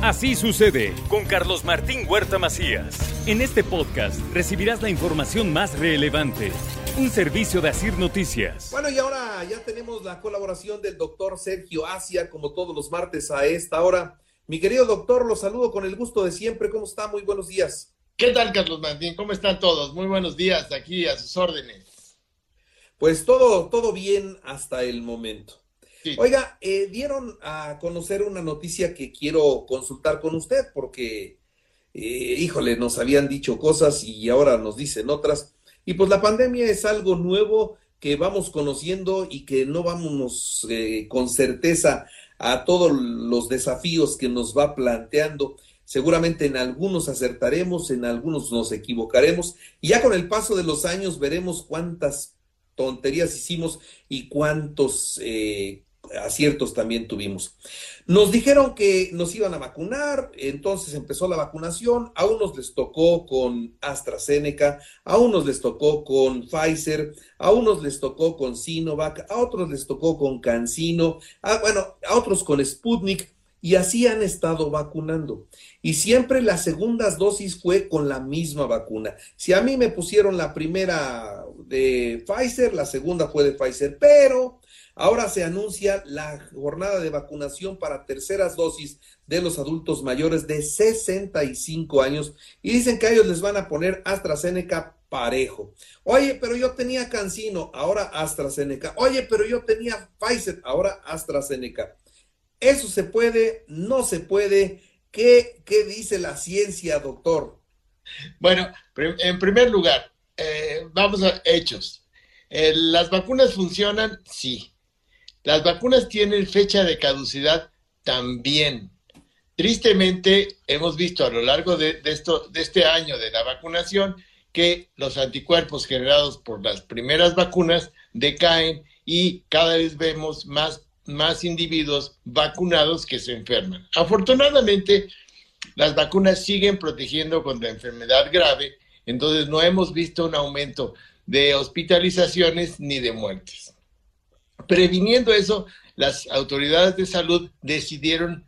Así sucede con Carlos Martín Huerta Macías. En este podcast recibirás la información más relevante. Un servicio de Asir Noticias. Bueno, y ahora ya tenemos la colaboración del doctor Sergio Asia, como todos los martes a esta hora. Mi querido doctor, lo saludo con el gusto de siempre. ¿Cómo está? Muy buenos días. ¿Qué tal, Carlos Martín? ¿Cómo están todos? Muy buenos días, aquí a sus órdenes. Pues todo, todo bien hasta el momento. Oiga, eh, dieron a conocer una noticia que quiero consultar con usted porque, eh, híjole, nos habían dicho cosas y ahora nos dicen otras. Y pues la pandemia es algo nuevo que vamos conociendo y que no vamos eh, con certeza a todos los desafíos que nos va planteando. Seguramente en algunos acertaremos, en algunos nos equivocaremos y ya con el paso de los años veremos cuántas tonterías hicimos y cuántos eh, aciertos también tuvimos. Nos dijeron que nos iban a vacunar, entonces empezó la vacunación, a unos les tocó con AstraZeneca, a unos les tocó con Pfizer, a unos les tocó con Sinovac, a otros les tocó con CanSino, a, bueno, a otros con Sputnik, y así han estado vacunando. Y siempre las segundas dosis fue con la misma vacuna. Si a mí me pusieron la primera de Pfizer, la segunda fue de Pfizer, pero Ahora se anuncia la jornada de vacunación para terceras dosis de los adultos mayores de 65 años y dicen que a ellos les van a poner AstraZeneca parejo. Oye, pero yo tenía Cancino, ahora AstraZeneca. Oye, pero yo tenía Pfizer, ahora AstraZeneca. Eso se puede, no se puede. ¿Qué, qué dice la ciencia, doctor? Bueno, en primer lugar, eh, vamos a hechos. Eh, ¿Las vacunas funcionan? Sí. Las vacunas tienen fecha de caducidad también. Tristemente, hemos visto a lo largo de, este año de la vacunación que los anticuerpos generados por las primeras vacunas decaen y cada vez vemos más, más individuos vacunados que se enferman. Afortunadamente, las vacunas siguen protegiendo contra enfermedad grave, entonces no hemos visto un aumento de hospitalizaciones ni de muertes. Previniendo eso, las autoridades de salud decidieron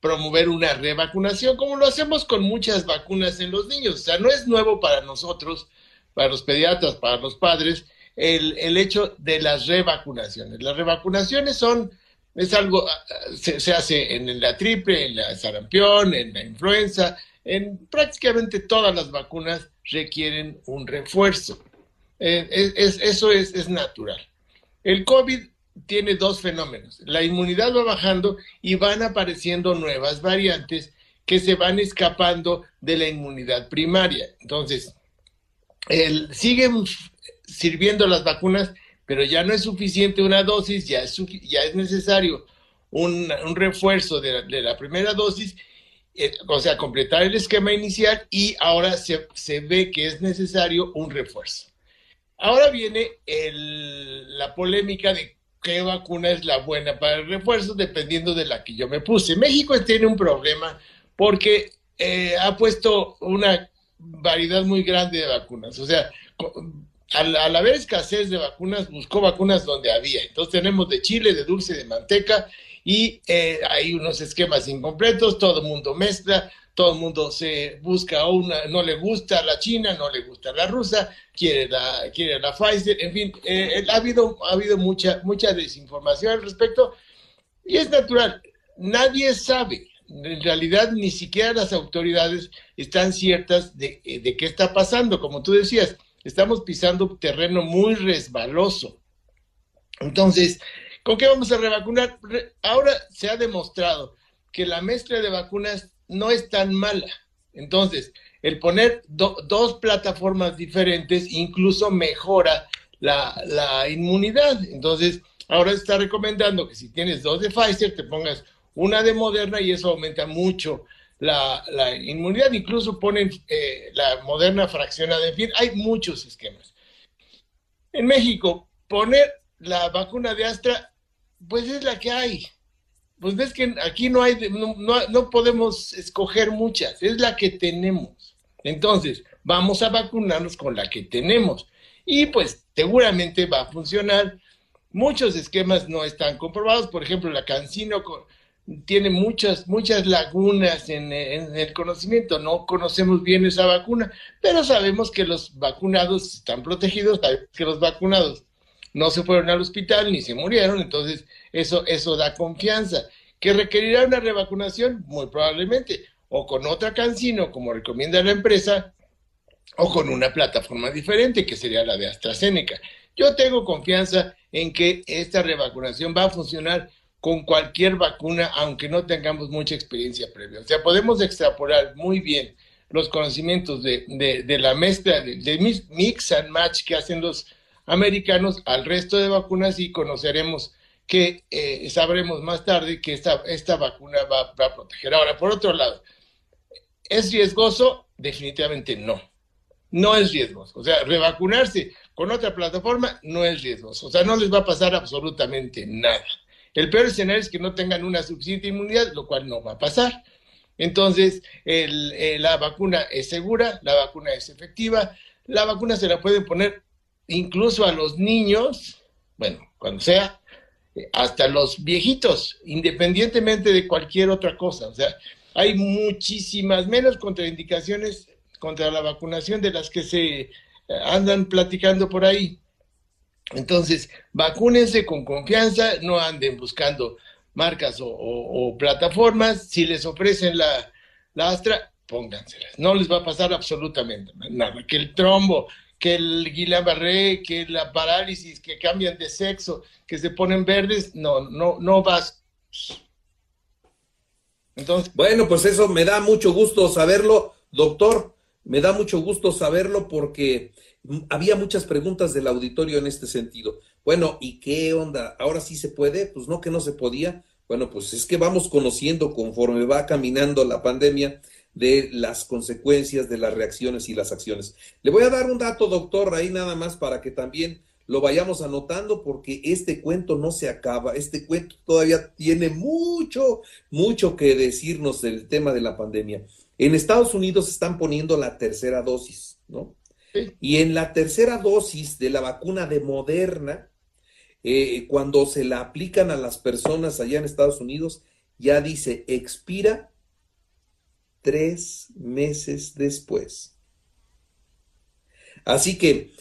promover una revacunación, como lo hacemos con muchas vacunas en los niños. O sea, no es nuevo para nosotros, para los pediatras, para los padres, el, hecho de las revacunaciones. Las revacunaciones son, es algo, se, se, hace en la triple, en la sarampión, en la influenza, en prácticamente todas las vacunas requieren un refuerzo. Eh, es, eso es, es natural. El COVID tiene dos fenómenos. La inmunidad va bajando y van apareciendo nuevas variantes que se van escapando de la inmunidad primaria. Entonces, el, siguen sirviendo las vacunas, pero ya no es suficiente una dosis, ya es, ya es necesario un, refuerzo de la, primera dosis, eh, o sea, completar el esquema inicial y ahora se, se ve que es necesario un refuerzo. Ahora viene la polémica de qué vacuna es la buena para el refuerzo, dependiendo de la que yo me puse. México tiene un problema porque eh, ha puesto una variedad muy grande de vacunas. O sea, al, haber escasez de vacunas, buscó vacunas donde había. Entonces tenemos de chile, de dulce, de manteca y eh, hay unos esquemas incompletos, todo el mundo mezcla, todo el mundo se busca una, no le gusta la China, no le gusta la rusa, quiere la, quiere la Pfizer, en fin, eh, ha habido, ha habido mucha, mucha desinformación al respecto y es natural, nadie sabe, en realidad ni siquiera las autoridades están ciertas de, eh, de qué está pasando, como tú decías, estamos pisando terreno muy resbaloso. Entonces, ¿con qué vamos a revacunar? Ahora se ha demostrado que la mezcla de vacunas no es tan mala. Entonces, el poner dos plataformas diferentes incluso mejora la, inmunidad. Entonces, ahora está recomendando que si tienes dos de Pfizer, te pongas una de Moderna y eso aumenta mucho la, inmunidad. Incluso ponen eh, la Moderna fraccionada. En fin, hay muchos esquemas. En México, poner la vacuna de Astra, pues es la que hay pues ves que aquí no hay, no, no, podemos escoger muchas, es la que tenemos. Entonces, vamos a vacunarnos con la que tenemos. Y pues seguramente va a funcionar. Muchos esquemas no están comprobados, por ejemplo, la Cancino tiene muchas, muchas lagunas en, el conocimiento. No conocemos bien esa vacuna, pero sabemos que los vacunados están protegidos, que los vacunados no se fueron al hospital ni se murieron, entonces eso, eso da confianza. ¿Que requerirá una revacunación? Muy probablemente, o con otra cancino, como recomienda la empresa, o con una plataforma diferente, que sería la de AstraZeneca. Yo tengo confianza en que esta revacunación va a funcionar con cualquier vacuna, aunque no tengamos mucha experiencia previa. O sea, podemos extrapolar muy bien los conocimientos de, la mezcla, de, mix and match que hacen los americanos al resto de vacunas y conoceremos que eh, sabremos más tarde que esta, esta vacuna va, a proteger. Ahora, por otro lado, ¿es riesgoso? Definitivamente no. No es riesgoso. O sea, revacunarse con otra plataforma no es riesgoso. O sea, no les va a pasar absolutamente nada. El peor escenario es que no tengan una suficiente inmunidad, lo cual no va a pasar. Entonces, eh, la vacuna es segura, la vacuna es efectiva, la vacuna se la pueden poner incluso a los niños, bueno, cuando sea, hasta los viejitos, independientemente de cualquier otra cosa. O sea, hay muchísimas menos contraindicaciones contra la vacunación de las que se eh, andan platicando por ahí. Entonces, vacúnense con confianza, no anden buscando marcas o, plataformas. Si les ofrecen la, la, Astra, pónganselas. No les va a pasar absolutamente nada. Que el trombo, que el Guillain-Barré, que la parálisis, que cambian de sexo, que se ponen verdes, no, no, no vas. Entonces, bueno, pues eso me da mucho gusto saberlo, doctor. Me da mucho gusto saberlo porque había muchas preguntas del auditorio en este sentido. Bueno, ¿y qué onda? ¿Ahora sí se puede? Pues no que no se podía. Bueno, pues es que vamos conociendo conforme va caminando la pandemia de las consecuencias de las reacciones y las acciones. Le voy a dar un dato, doctor, ahí nada más para que también lo vayamos anotando porque este cuento no se acaba, este cuento todavía tiene mucho, mucho que decirnos del tema de la pandemia. En Estados Unidos están poniendo la tercera dosis, ¿no? Y en la tercera dosis de la vacuna de Moderna, eh, cuando se la aplican a las personas allá en Estados Unidos, ya dice, expira tres meses después. Así que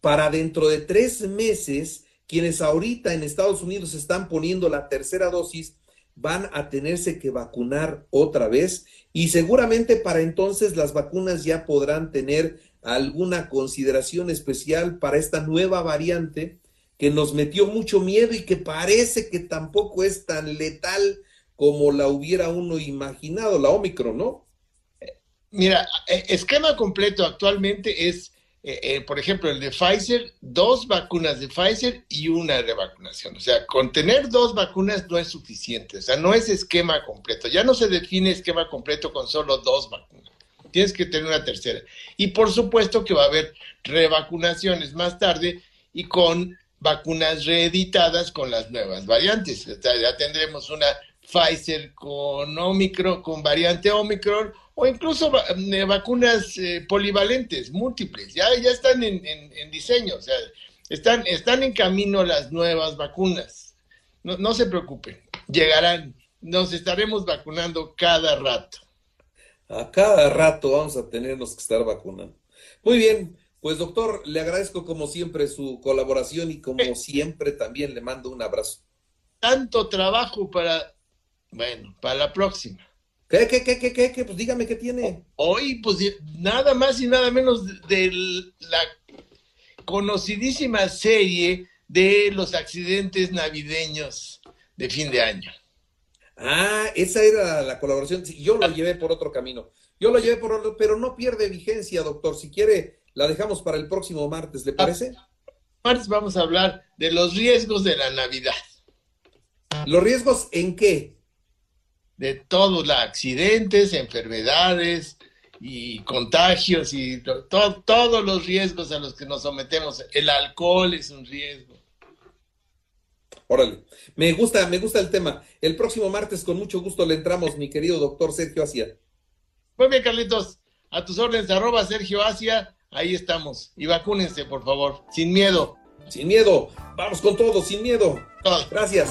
para dentro de tres meses, quienes ahorita en Estados Unidos están poniendo la tercera dosis, van a tenerse que vacunar otra vez y seguramente para entonces las vacunas ya podrán tener alguna consideración especial para esta nueva variante que nos metió mucho miedo y que parece que tampoco es tan letal como la hubiera uno imaginado, la Omicron, ¿no? Mira, e, esquema completo actualmente es, eh, eh, por ejemplo, el de Pfizer, dos vacunas de Pfizer y una de vacunación. O sea, con tener dos vacunas no es suficiente, o sea, no es esquema completo. Ya no se define esquema completo con solo dos vacunas tienes que tener una tercera. Y por supuesto que va a haber revacunaciones más tarde y con vacunas reeditadas con las nuevas variantes. ya tendremos una Pfizer con Omicron, con variante Omicron, o incluso eh, vacunas eh, polivalentes, múltiples. Ya, ya están en, en, diseño, o sea, están, están en camino las nuevas vacunas. No, no se preocupen, llegarán. Nos estaremos vacunando cada rato. A cada rato vamos a tenernos que estar vacunando. Muy bien, pues doctor, le agradezco como siempre su colaboración y como siempre también le mando un abrazo. Tanto trabajo para, bueno, para la próxima. ¿Qué, qué, qué, qué, qué? Pues dígame qué tiene. Hoy, pues nada más y nada menos de la conocidísima serie de los accidentes navideños de fin de año. Ah, esa era la colaboración. Yo lo llevé por otro camino. Yo lo llevé por otro, pero no pierde vigencia, doctor. Si quiere, la dejamos para el próximo martes, ¿le parece? Martes vamos a hablar de los riesgos de la Navidad. ¿Los riesgos en qué? De todos, los accidentes, enfermedades y contagios y todos los riesgos a los que nos sometemos. El alcohol es un riesgo. Órale. Me gusta, me gusta el tema. El próximo martes, con mucho gusto, le entramos, mi querido doctor Sergio Asia. Muy bien, Carlitos. A tus órdenes, arroba Sergio Asia. Ahí estamos. Y vacúnense, por favor. Sin miedo. Sin miedo. Vamos con todo, sin miedo. Gracias.